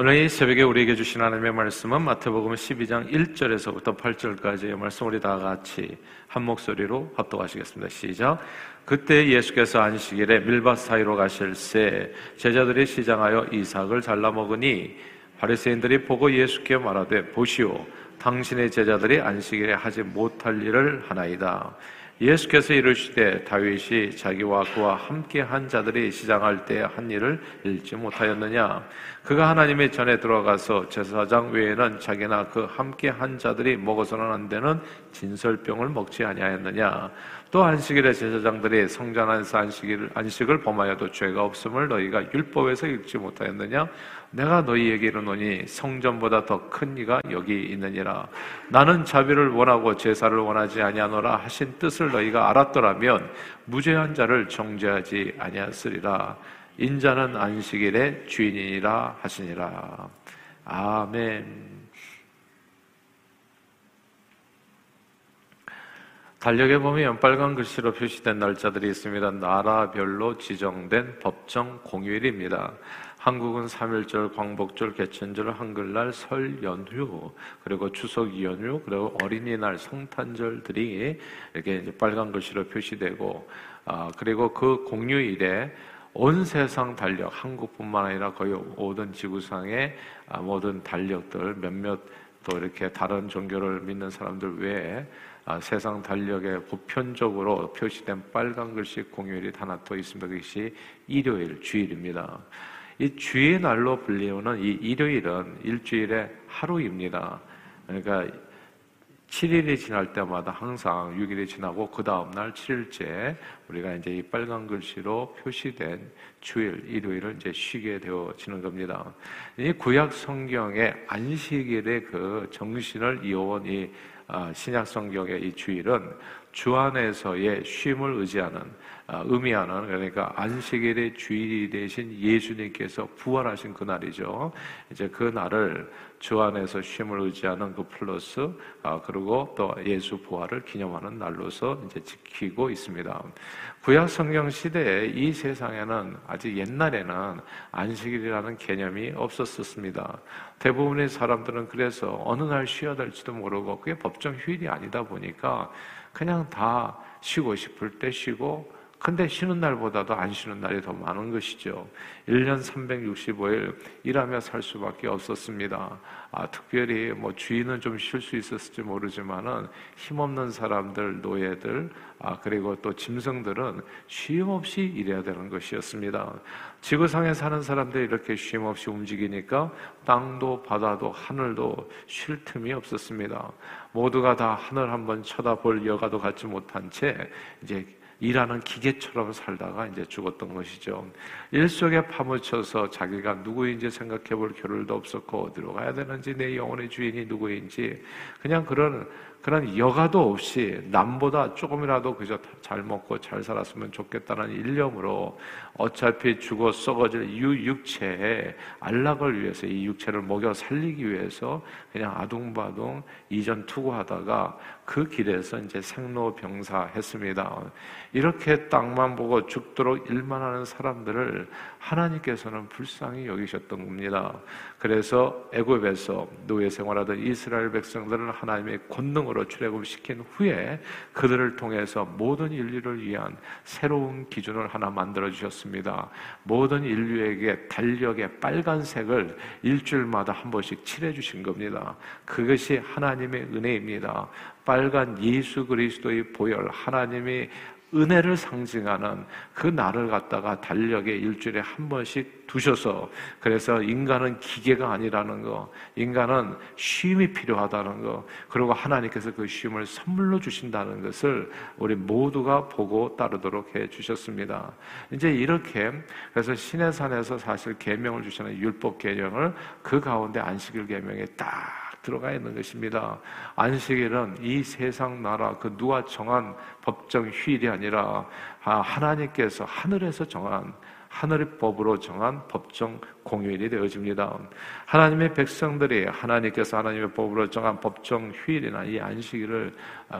오늘 이 새벽에 우리에게 주신 하나님의 말씀은 마태복음 12장 1절에서부터 8절까지의 말씀 우리 다 같이 한 목소리로 합독하시겠습니다. 시작. 그때 예수께서 안식일에 밀밭 사이로 가실새 제자들이 시장하여 이삭을 잘라 먹으니 바리새인들이 보고 예수께 말하되 보시오 당신의 제자들이 안식일에 하지 못할 일을 하나이다. 예수께서 이르시되 다윗이 자기와 그와 함께 한 자들이 시장할 때 한 일을 읽지 못하였느냐? 그가 하나님의 전에 들어가서 제사장 외에는 자기나 그 함께 한 자들이 먹어서는 안 되는 진설병을 먹지 아니하였느냐 또 안식일에 제사장들이 성전 안에서 안식일, 안식을 범하여도 죄가 없음을 너희가 율법에서 읽지 못하였느냐? 내가 너희에게 이르노니 성전보다 더 큰 이가 여기 있느니라. 나는 자비를 원하고 제사를 원하지 아니하노라 하신 뜻을 너희가 알았더라면 무죄한 자를 정죄하지 아니하으리라. 인자는 안식일의 주인이라 하시니라. 아멘. 달력에 보면 빨간 글씨로 표시된 날짜들이 있습니다. 나라별로 지정된 법정 공휴일입니다. 한국은 3일절, 광복절, 개천절, 한글날, 설 연휴, 그리고 추석 연휴, 그리고 어린이날, 성탄절들이 이렇게 빨간 글씨로 표시되고, 아, 그리고 그 공휴일에 온 세상 달력, 한국뿐만 아니라 거의 모든 지구상의 아, 모든 달력들 몇몇 또 이렇게 다른 종교를 믿는 사람들 외에 아, 세상 달력에 보편적으로 표시된 빨간 글씨 공휴일이 하나 더 있습니다. 그것이 일요일, 주일입니다. 이 주의 날로 불리우는 이 일요일은 일주일의 하루입니다. 그러니까 7일이 지날 때마다 항상 6일이 지나고 그 다음 날 7일째 우리가 이제 이 빨간 글씨로 표시된 주일, 일요일을 이제 쉬게 되어지는 겁니다. 이 구약 성경의 안식일의 그 정신을 이어온 이 아, 신약 성경의 이 주일은 주 안에서의 쉼을 의지하는 아, 의미하는 그러니까 안식일의 주일이 되신 예수님께서 부활하신 그 날이죠. 이제 그 날을 주 안에서 쉼을 의지하는 그 플러스 아, 그리고 또 예수 부활을 기념하는 날로서 이제 지키고 있습니다. 구약 성경 시대에 이 세상에는 아직 옛날에는 안식일이라는 개념이 없었습니다. 대부분의 사람들은 그래서 어느 날 쉬어야 될지도 모르고 그게 법정 휴일이 아니다 보니까 그냥 다 쉬고 싶을 때 쉬고 근데 쉬는 날보다도 안 쉬는 날이 더 많은 것이죠. 1년 365일 일하며 살 수밖에 없었습니다. 아, 특별히 뭐 주인은 좀 쉴 수 있었을지 모르지만은 힘없는 사람들, 노예들, 아, 그리고 또 짐승들은 쉼 없이 일해야 되는 것이었습니다. 지구상에 사는 사람들이 이렇게 쉼 없이 움직이니까 땅도 바다도 하늘도 쉴 틈이 없었습니다. 모두가 다 하늘 한번 쳐다볼 여가도 갖지 못한 채 이제 일하는 기계처럼 살다가 이제 죽었던 것이죠. 일 속에 파묻혀서 자기가 누구인지 생각해 볼 겨를도 없었고 어디로 가야 되는지 내 영혼의 주인이 누구인지 그냥 그런 그런 여가도 없이 남보다 조금이라도 그저 잘 먹고 잘 살았으면 좋겠다는 일념으로 어차피 죽어 썩어질 유 육체에 안락을 위해서 이 육체를 먹여 살리기 위해서 그냥 아둥바둥 이전 투구하다가 그 길에서 이제 생로병사 했습니다. 이렇게 땅만 보고 죽도록 일만 하는 사람들을 하나님께서는 불쌍히 여기셨던 겁니다. 그래서 애굽에서 노예 생활하던 이스라엘 백성들을 하나님의 권능으로 출애굽시킨 후에 그들을 통해서 모든 인류를 위한 새로운 기준을 하나 만들어 주셨습니다. 모든 인류에게 달력의 빨간색을 일주일마다 한 번씩 칠해 주신 겁니다. 그것이 하나님의 은혜입니다. 빨간 예수 그리스도의 보혈 하나님이 은혜를 상징하는 그 날을 갖다가 달력에 일주일에 한 번씩 두셔서 그래서 인간은 기계가 아니라는 거, 인간은 쉼이 필요하다는 거, 그리고 하나님께서 그 쉼을 선물로 주신다는 것을 우리 모두가 보고 따르도록 해 주셨습니다. 이제 이렇게 그래서 신의 산에서 사실 계명을 주시는 율법 계명을 그 가운데 안식일 계명에 딱 들어가 있는 것입니다. 안식일은 이 세상 나라 그 누가 정한 법정 휴일이 아니라 하나님께서 하늘에서 정한 하늘의 법으로 정한 법정 공휴일이 되어집니다. 하나님의 백성들이 하나님께서 하나님의 법으로 정한 법정 휴일이나 이 안식일을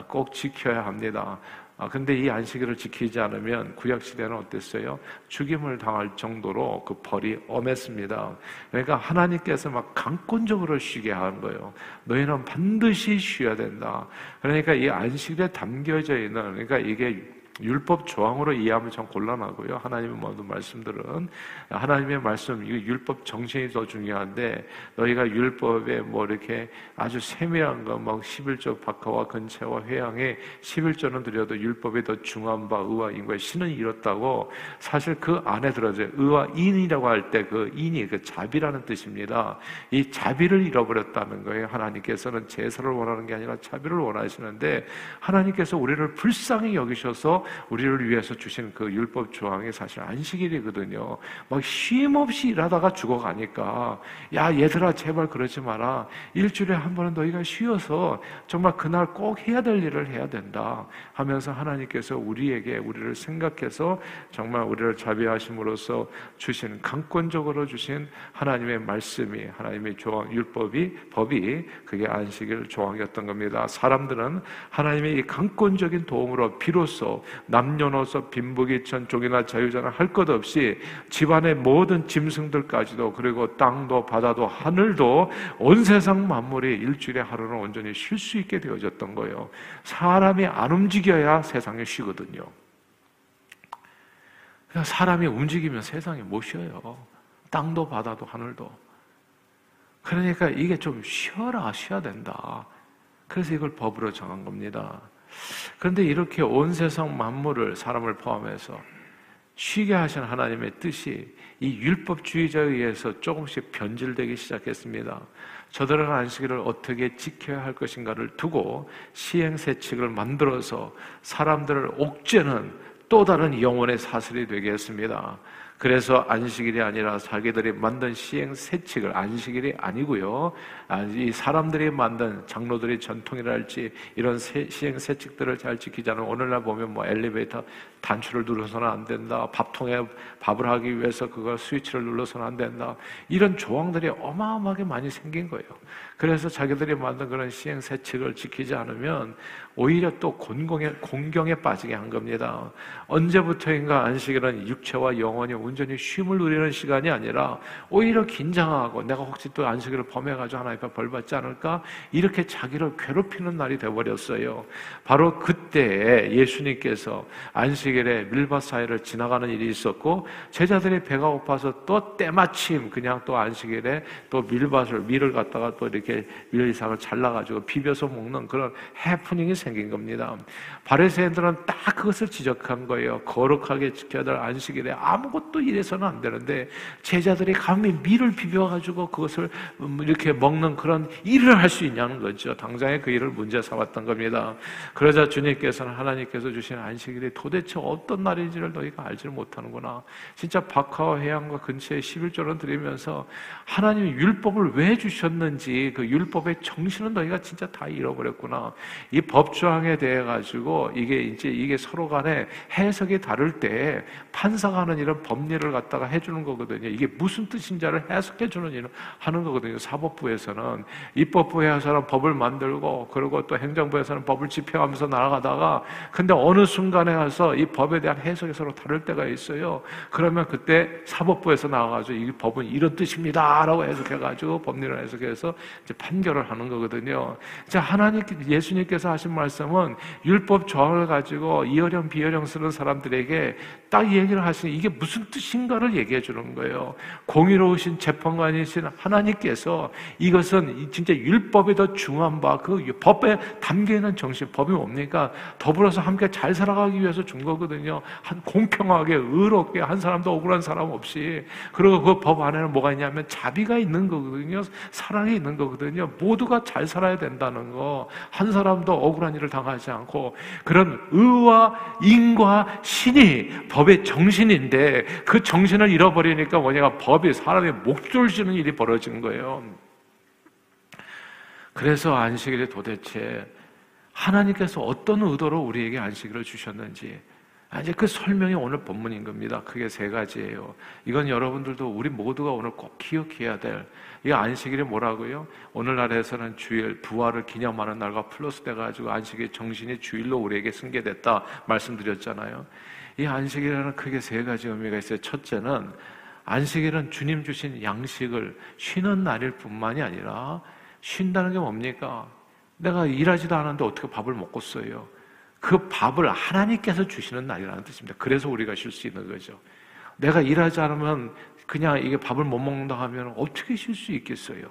꼭 지켜야 합니다. 아, 근데 이 안식일을 지키지 않으면 구약 시대는 어땠어요? 죽임을 당할 정도로 그 벌이 엄했습니다. 그러니까 하나님께서 막 강권적으로 쉬게 한 거예요. 너희는 반드시 쉬어야 된다. 그러니까 이 안식일에 담겨져 있는 그러니까 이게 율법 조항으로 이해하면 참 곤란하고요. 하나님의 모든 말씀들은 하나님의 말씀, 이 율법 정신이 더 중요한데 너희가 율법에 뭐 이렇게 아주 세밀한 거, 막 11조 박하와 근체와 회양에 11조는 드려도 율법이 더 중한 바 의와 인과의 신은 이렇다고 사실 그 안에 들어져요. 의와 인이라고 할 때 그 인이 그 자비라는 뜻입니다. 이 자비를 잃어버렸다는 거예요. 하나님께서는 제사를 원하는 게 아니라 자비를 원하시는데 하나님께서 우리를 불쌍히 여기셔서 우리를 위해서 주신 그 율법 조항이 사실 안식일이거든요. 막 쉼 없이 일하다가 죽어가니까 야 얘들아 제발 그러지 마라. 일주일에 한 번은 너희가 쉬어서 정말 그날 꼭 해야 될 일을 해야 된다 하면서 하나님께서 우리에게 우리를 생각해서 정말 우리를 자비하심으로써 주신 강권적으로 주신 하나님의 말씀이 하나님의 조항 율법이 법이 그게 안식일 조항이었던 겁니다. 사람들은 하나님의 이 강권적인 도움으로 비로소 남녀노소 빈부귀천 종이나 자유자나 할 것 없이 집안의 모든 짐승들까지도 그리고 땅도 바다도 하늘도 온 세상 만물이 일주일에 하루는 온전히 쉴 수 있게 되어졌던 거예요. 사람이 안 움직여야 세상에 쉬거든요. 사람이 움직이면 세상에 못 쉬어요. 땅도 바다도 하늘도. 그러니까 이게 좀 쉬어라, 쉬어야 된다. 그래서 이걸 법으로 정한 겁니다. 그런데 이렇게 온 세상 만물을 사람을 포함해서 쉬게 하신 하나님의 뜻이 이 율법주의자에 의해서 조금씩 변질되기 시작했습니다. 저들은 안식일을 어떻게 지켜야 할 것인가를 두고 시행세칙을 만들어서 사람들을 옥죄는 또 다른 영혼의 사슬이 되게 했습니다. 그래서 안식일이 아니라 자기들이 만든 시행 세칙을 안식일이 아니고요. 아, 이 사람들이 만든 장로들이 전통이랄지 이런 시행 세칙들을 잘 않으면 오늘날 보면 뭐 엘리베이터 단추를 눌러서는 안 된다. 밥통에 밥을 하기 위해서 그걸 스위치를 눌러서는 안 된다. 이런 조항들이 어마어마하게 많이 생긴 거예요. 그래서 자기들이 만든 그런 시행 세칙을 지키지 않으면 오히려 또 곤공에, 공경에 빠지게 한 겁니다. 언제부터인가 안식일은 육체와 영혼이 온전히 쉼을 누리는 시간이 아니라 오히려 긴장하고 내가 혹시 또 안식일을 범해가지고 하나님 앞에 벌 받지 않을까? 이렇게 자기를 괴롭히는 날이 되어버렸어요. 바로 그때 예수님께서 안식일에 밀밭 사이를 지나가는 일이 있었고 제자들이 배가 고파서 또 때마침 그냥 또 안식일에 또 밀밭을 밀을 갖다가 또 이렇게 밀 이상을 잘라가지고 비벼서 먹는 그런 해프닝이 생긴 겁니다. 바리새인들은 딱 그것을 지적한 거예요. 거룩하게 지켜야 될 안식일에 아무것도 이래서는 안 되는데 제자들이 감히 밀을 비벼가지고 그것을 음, 이렇게 먹는 그런 일을 할 수 있냐는 거죠. 당장에 그 일을 문제 삼았던 겁니다. 그러자 주님께서는 하나님께서 주신 안식일이 도대체 어떤 날인지를 너희가 알지 못하는구나. 진짜 박하와 해양과 근처에 11조를 드리면서 하나님이 율법을 왜 주셨는지 그 율법의 정신은 너희가 진짜 다 잃어버렸구나. 이법 조항에 대해 가지고 이게 이제 이게 서로 간에 해석이 다를 때 판사가 하는 이런 법리를 갖다가 해주는 거거든요. 이게 무슨 뜻인지를 해석해 주는 일을 하는 거거든요. 사법부에서는 입법부에서는 법을 만들고 그리고 또 행정부에서는 법을 집행하면서 나아가다가 근데 어느 순간에 가서 이 법에 대한 해석이 서로 다를 때가 있어요. 그러면 그때 사법부에서 나와가지고 이 법은 이런 뜻입니다라고 해석해가지고 법리를 해석해서 이제 판결을 하는 거거든요. 자 하나님 예수님께서 하신 말씀은 율법 조항을 가지고 이어령 비어령 쓰는 사람들에게 딱 얘기를 하시니 이게 무슨 뜻인가를 얘기해 주는 거예요. 공의로우신 재판관이신 하나님께서 이것은 진짜 율법에 더 중요한 바 그 법에 담겨 있는 정신 법이 뭡니까? 더불어서 함께 잘 살아가기 위해서 준 거거든요. 한 공평하게 의롭게 한 사람도 억울한 사람 없이 그리고 그 법 안에는 뭐가 있냐면 자비가 있는 거거든요. 사랑이 있는 거거든요. 모두가 잘 살아야 된다는 거. 한 사람도 억울한 일을 당하지 않고 그런 의와 인과 신이 법의 정신인데 그 정신을 잃어버리니까 뭐냐가 법이 사람의 목줄 지는 일이 벌어지는 거예요. 그래서 안식일이 도대체 하나님께서 어떤 의도로 우리에게 안식일을 주셨는지 아, 이제 그 설명이 오늘 본문인 겁니다. 크게 세 가지예요. 이건 여러분들도 우리 모두가 오늘 꼭 기억해야 될, 이 안식일이 뭐라고요? 오늘날에서는 주일, 부활을 기념하는 날과 플러스 돼 가지고 안식일 정신이 주일로 우리에게 승계됐다 말씀드렸잖아요. 이 안식일에는 크게 세 가지 의미가 있어요. 첫째는 안식일은 주님 주신 양식을 쉬는 날일 뿐만이 아니라 쉰다는 게 뭡니까? 내가 일하지도 않았는데 어떻게 밥을 먹고 써요? 그 밥을 하나님께서 주시는 날이라는 뜻입니다. 그래서 우리가 쉴 수 있는 거죠. 내가 일하지 않으면 그냥 이게 밥을 못 먹는다 하면 어떻게 쉴 수 있겠어요?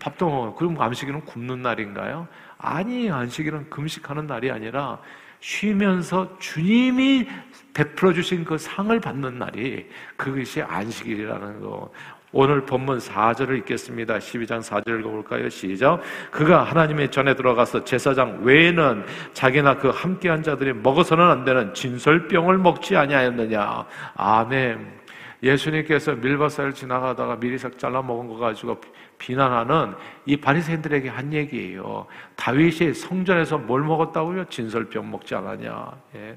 밥도 먹어. 그럼 안식일은 굶는 날인가요? 아니, 안식일은 금식하는 날이 아니라 쉬면서 주님이 베풀어 주신 그 상을 받는 날이 그것이 안식일이라는 거. 오늘 본문 4절을 읽겠습니다. 12장 4절 읽어볼까요? 시작. 그가 하나님의 전에 들어가서 제사장 외에는 자기나 그 함께한 자들이 먹어서는 안 되는 진설병을 먹지 아니하였느냐. 아멘. 예수님께서 밀밭사를 지나가다가 미리삭 잘라 먹은 거 가지고 비난하는 이 바리새인들에게 한 얘기예요. 다윗이 성전에서 뭘 먹었다고요? 진설병 먹지 않았냐. 예.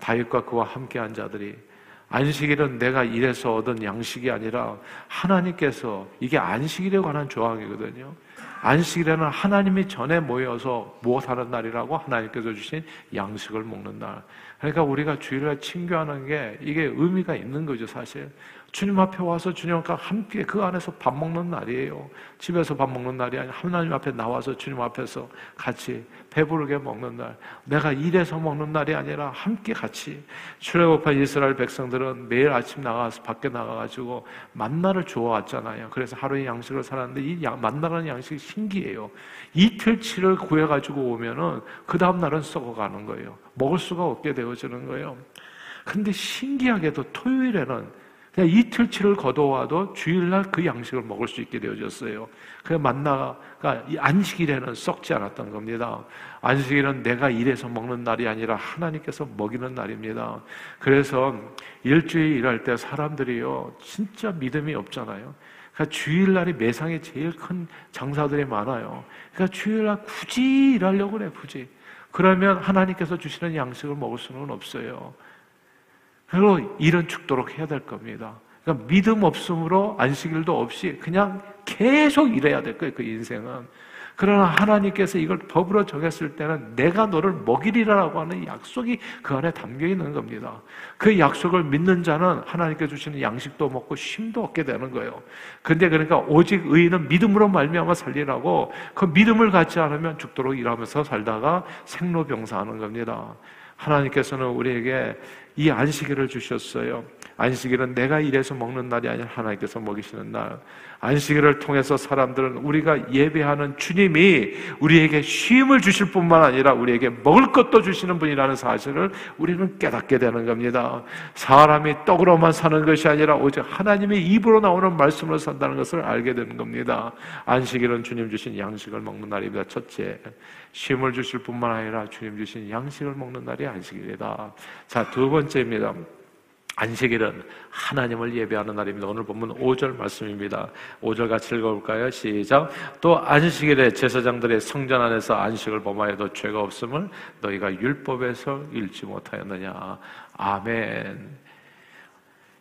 다윗과 그와 함께한 자들이 안식일은 내가 일해서 얻은 양식이 아니라 하나님께서 이게 안식일에 관한 조항이거든요. 안식일에는 하나님이 전에 모여서 무엇하는 날이라고 하나님께서 주신 양식을 먹는 날. 그러니까 우리가 주일날 친교하는 게 이게 의미가 있는 거죠, 사실. 주님 앞에 와서 주님과 함께 그 안에서 밥 먹는 날이에요. 집에서 밥 먹는 날이 아니라 하나님 앞에 나와서 주님 앞에서 같이 배부르게 먹는 날. 내가 일해서 먹는 날이 아니라 함께 같이. 출애굽한 이스라엘 백성들은 매일 아침 나가서 밖에 나가가지고 만나를 주워왔잖아요. 그래서 하루의 양식을 살았는데 이 만나라는 양식이 신기해요. 이틀치를 구해가지고 오면은 그 다음 날은 썩어가는 거예요. 먹을 수가 없게 되어지는 거예요. 근데 신기하게도 토요일에는 그냥 이틀치를 거둬와도 주일날 그 양식을 먹을 수 있게 되어졌어요. 그 만나가 안식일에는 썩지 않았던 겁니다. 안식일은 내가 일해서 먹는 날이 아니라 하나님께서 먹이는 날입니다. 그래서 일주일 일할 때 사람들이요, 진짜 믿음이 없잖아요. 그러니까 주일날이 매상에 제일 큰 장사들이 많아요. 그러니까 주일날 굳이 일하려고 그래, 굳이. 그러면 하나님께서 주시는 양식을 먹을 수는 없어요. 그리고 일은 죽도록 해야 될 겁니다. 그러니까 믿음 없음으로 안식일도 없이 그냥 계속 일해야 될 거예요, 그 인생은. 그러나 하나님께서 이걸 법으로 정했을 때는 내가 너를 먹이리라고 하는 약속이 그 안에 담겨 있는 겁니다. 그 약속을 믿는 자는 하나님께 주시는 양식도 먹고 쉼도 얻게 되는 거예요. 근데 그러니까 오직 의인은 믿음으로 말미암아 살리라고 그 믿음을 갖지 않으면 죽도록 일하면서 살다가 생로병사하는 겁니다. 하나님께서는 우리에게 이 안식일을 주셨어요. 안식일은 내가 일해서 먹는 날이 아니라 하나님께서 먹이시는 날. 안식일을 통해서 사람들은 우리가 예배하는 주님이 우리에게 쉼을 주실 뿐만 아니라 우리에게 먹을 것도 주시는 분이라는 사실을 우리는 깨닫게 되는 겁니다. 사람이 떡으로만 사는 것이 아니라 오직 하나님의 입으로 나오는 말씀으로 산다는 것을 알게 되는 겁니다. 안식일은 주님 주신 양식을 먹는 날입니다. 첫째, 쉼을 주실 뿐만 아니라 주님 주신 양식을 먹는 날이 안식일이다. 자, 두 번째입니다. 안식일은 하나님을 예배하는 날입니다. 오늘 본문 5절 말씀입니다. 5절 같이 읽어볼까요? 시작. 또 안식일에 제사장들의 성전 안에서 안식을 범하여도 죄가 없음을 너희가 율법에서 읽지 못하였느냐. 아멘.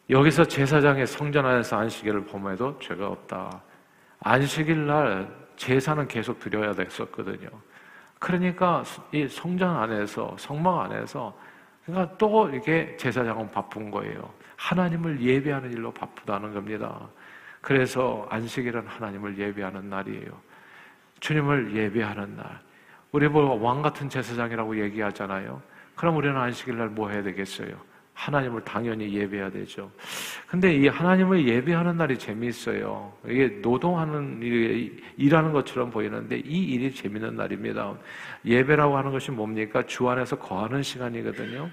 여기서 제사장의 성전 안에서 안식일을 범해도 죄가 없다. 안식일 날 제사는 계속 드려야 됐었거든요. 그러니까 이 성전 안에서 성막 안에서 그러니까 또 이렇게 제사장은 바쁜 거예요. 하나님을 예배하는 일로 바쁘다는 겁니다. 그래서 안식일은 하나님을 예배하는 날이에요. 주님을 예배하는 날. 우리 뭐 왕 같은 제사장이라고 얘기하잖아요. 그럼 우리는 안식일 날 뭐 해야 되겠어요? 하나님을 당연히 예배해야 되죠. 근데 이 하나님을 예배하는 날이 재미있어요. 이게 노동하는 일, 일하는 것처럼 보이는데 이 일이 재밌는 날입니다. 예배라고 하는 것이 뭡니까? 주 안에서 거하는 시간이거든요.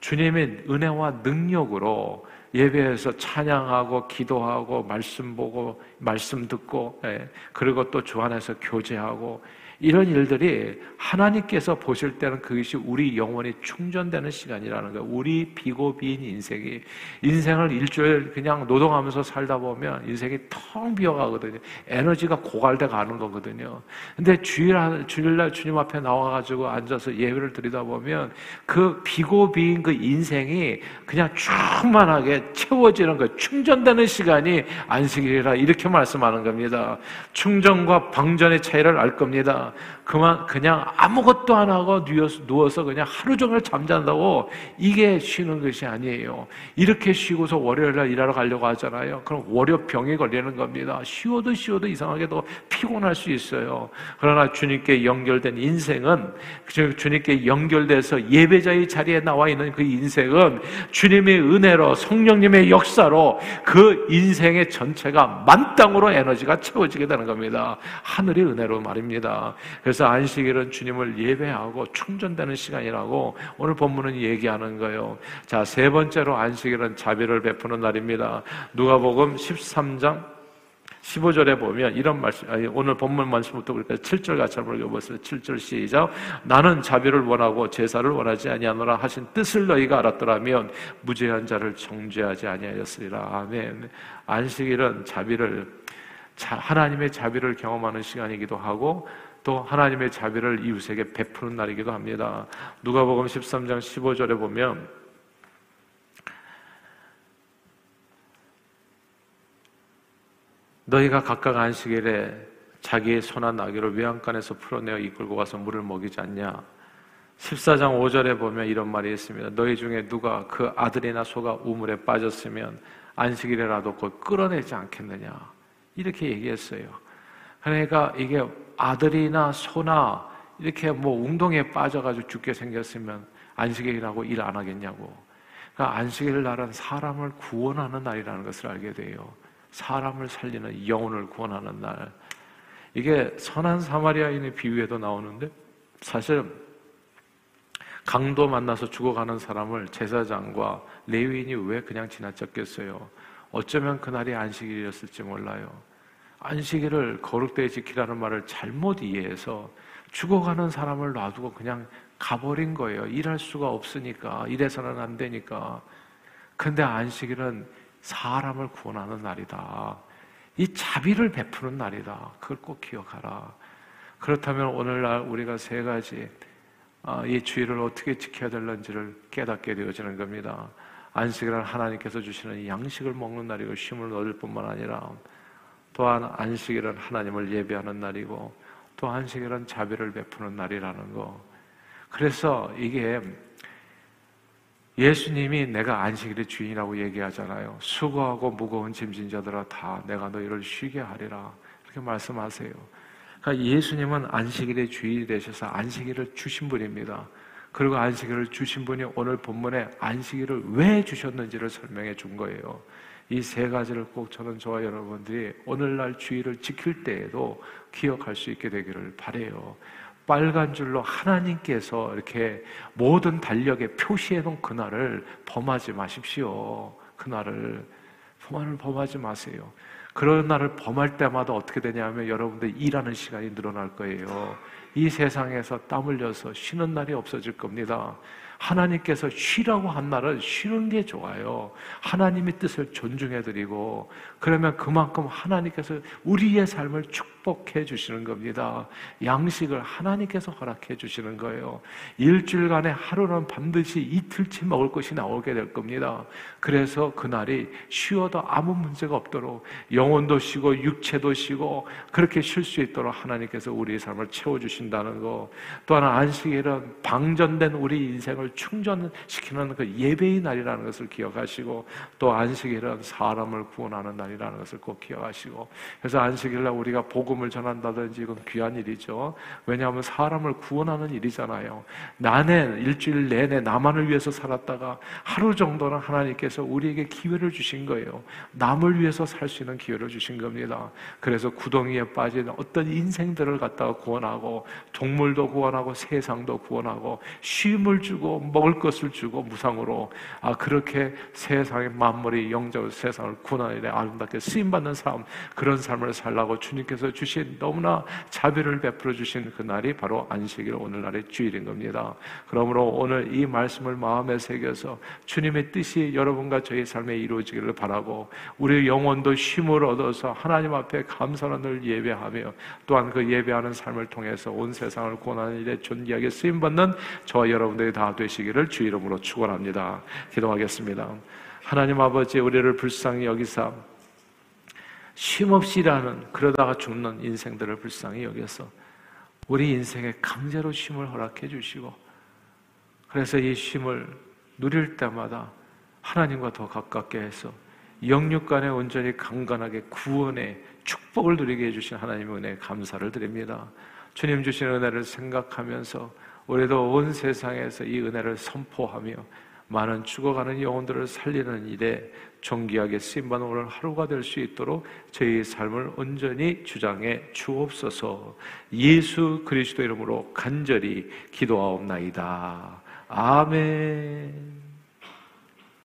주님의 은혜와 능력으로 예배에서 찬양하고 기도하고 말씀 보고 말씀 듣고 예, 그리고 또 주 안에서 교제하고 이런 일들이 하나님께서 보실 때는 그것이 우리 영혼이 충전되는 시간이라는 거예요. 우리 비고비인 인생이 인생을 일주일 그냥 노동하면서 살다 보면 인생이 텅 비어가거든요. 에너지가 고갈돼 가는 거거든요. 근데 주일 주일날 주님 앞에 나와가지고 앉아서 예배를 드리다 보면 그 비고비인 그 인생이 그냥 충만하게 채워지는 거, 충전되는 시간이 안식일이라 이렇게 말씀하는 겁니다. 충전과 방전의 차이를 알 겁니다. 그만 그냥 아무것도 안 하고 누워서 그냥 하루 종일 잠잔다고 이게 쉬는 것이 아니에요. 이렇게 쉬고서 월요일 날 일하러 가려고 하잖아요. 그럼 월요병이 걸리는 겁니다. 쉬어도 쉬어도 이상하게도 피곤할 수 있어요. 그러나 주님께 연결된 인생은 주님께 연결돼서 예배자의 자리에 나와 있는 그 인생은 주님의 은혜로 성령님의 역사로 그 인생의 전체가 만땅으로 에너지가 채워지게 되는 겁니다. 하늘의 은혜로 말입니다. 그래서 안식일은 주님을 예배하고 충전되는 시간이라고 오늘 본문은 얘기하는 거예요. 자, 세 번째로 안식일은 자비를 베푸는 날입니다. 누가복음 13장 15절에 보면 이런 말씀, 아니, 오늘 본문 말씀부터 그러니까 7절 같이 한번 읽어보세요. 7절 시작. 나는 자비를 원하고 제사를 원하지 아니하노라 하신 뜻을 너희가 알았더라면 무죄한 자를 정죄하지 아니하였으리라. 아멘. 안식일은 자비를, 하나님의 자비를 경험하는 시간이기도 하고 또 하나님의 자비를 이웃에게 베푸는 날이기도 합니다. 누가복음 13장 15절에 보면 너희가 각각 안식일에 자기의 손한 나귀를 외양간에서 풀어내어 이끌고 가서 물을 먹이지 않냐? 14장 5절에 보면 이런 말이 있습니다. 너희 중에 누가 그 아들이나 소가 우물에 빠졌으면 안식일에라도 곧 끌어내지 않겠느냐? 이렇게 얘기했어요. 그러니까 이게 아들이나 소나 이렇게 뭐 웅동에 빠져가지고 죽게 생겼으면 안식일이라고 일 안 하겠냐고. 그러니까 안식일 날은 사람을 구원하는 날이라는 것을 알게 돼요. 사람을 살리는 영혼을 구원하는 날. 이게 선한 사마리아인의 비유에도 나오는데 사실 강도 만나서 죽어가는 사람을 제사장과 레위인이 왜 그냥 지나쳤겠어요? 어쩌면 그날이 안식일이었을지 몰라요. 안식일을 거룩되게 지키라는 말을 잘못 이해해서 죽어가는 사람을 놔두고 그냥 가버린 거예요. 일할 수가 없으니까, 이래서는 안 되니까. 근데 안식일은 사람을 구원하는 날이다. 이 자비를 베푸는 날이다. 그걸 꼭 기억하라. 그렇다면 오늘날 우리가 세 가지 아, 이 주의를 어떻게 지켜야 될는지를 깨닫게 되어지는 겁니다. 안식일은 하나님께서 주시는 양식을 먹는 날이고 쉼을 얻을 뿐만 아니라 또한 안식일은 하나님을 예배하는 날이고 또 안식일은 자비를 베푸는 날이라는 거. 그래서 이게 예수님이 내가 안식일의 주인이라고 얘기하잖아요. 수고하고 무거운 짐진 자들아 다 내가 너희를 쉬게 하리라. 이렇게 말씀하세요. 그러니까 예수님은 안식일의 주인이 되셔서 안식일을 주신 분입니다. 그리고 안식일을 주신 분이 오늘 본문에 안식일을 왜 주셨는지를 설명해 준 거예요. 이 세 가지를 꼭 저는 저와 여러분들이 오늘날 주의를 지킬 때에도 기억할 수 있게 되기를 바래요. 빨간 줄로 하나님께서 이렇게 모든 달력에 표시해 놓은 그날을 범하지 마십시오. 그날을 그날을 범하지 마세요. 그런 날을 범할 때마다 어떻게 되냐면 여러분들 일하는 시간이 늘어날 거예요. 이 세상에서 땀 흘려서 쉬는 날이 없어질 겁니다. 하나님께서 쉬라고 한 날은 쉬는 게 좋아요. 하나님의 뜻을 존중해드리고, 그러면 그만큼 하나님께서 우리의 삶을 축복해 주시는 겁니다. 양식을 하나님께서 허락해 주시는 거예요. 일주일간에 하루는 반드시 이틀치 먹을 것이 나오게 될 겁니다. 그래서 그날이 쉬어도 아무 문제가 없도록 영혼도 쉬고 육체도 쉬고 그렇게 쉴 수 있도록 하나님께서 우리의 삶을 채워주신다는 거. 또 하나 안식일은 방전된 우리 인생을 충전시키는 그 예배의 날이라는 것을 기억하시고 또 안식일은 사람을 구원하는 날이라는 것을 꼭 기억하시고 그래서 안식일날 우리가 복음을 전한다든지 이건 귀한 일이죠. 왜냐하면 사람을 구원하는 일이잖아요. 나는 일주일 내내 나만을 위해서 살았다가 하루 정도는 하나님께서 우리에게 기회를 주신 거예요. 남을 위해서 살 수 있는 기회를 주신 겁니다. 그래서 구덩이에 빠진 어떤 인생들을 갖다가 구원하고 동물도 구원하고 세상도 구원하고 쉼을 주고 먹을 것을 주고 무상으로 아 그렇게 세상의 만물이 영적으로 세상을 구원하는 데 아름답게 쓰임 받는 삶 그런 삶을 살라고 주님께서 주신 너무나 자비를 베풀어 주신 그 날이 바로 안식일 오늘날의 주일인 겁니다. 그러므로 오늘 이 말씀을 마음에 새겨서 주님의 뜻이 여러분과 저희 삶에 이루어지기를 바라고 우리 영혼도 쉼을 얻어서 하나님 앞에 늘 예배하며 또한 그 예배하는 삶을 통해서 온 세상을 구원하는 일에 존귀하게 쓰임 받는 저와 여러분들이 다 되시 기를 주 이름으로 축원합니다. 기도하겠습니다. 하나님 아버지 우리를 불쌍히 여기사 쉼없이 일하는 그러다가 죽는 인생들을 불쌍히 여겨서 우리 인생에 강제로 쉼을 허락해 주시고 그래서 이 쉼을 누릴 때마다 하나님과 더 가깝게 해서 영육 간에 온전히 강건하게 구원의 축복을 누리게 해주신 하나님의 은혜에 감사를 드립니다. 주님 주신 은혜를 생각하면서 우리도 온 세상에서 이 은혜를 선포하며 많은 죽어가는 영혼들을 살리는 일에 존귀하게 쓰임받는 오늘 하루가 될 수 있도록 저희 삶을 온전히 주장해 주옵소서 예수 그리스도 이름으로 간절히 기도하옵나이다. 아멘.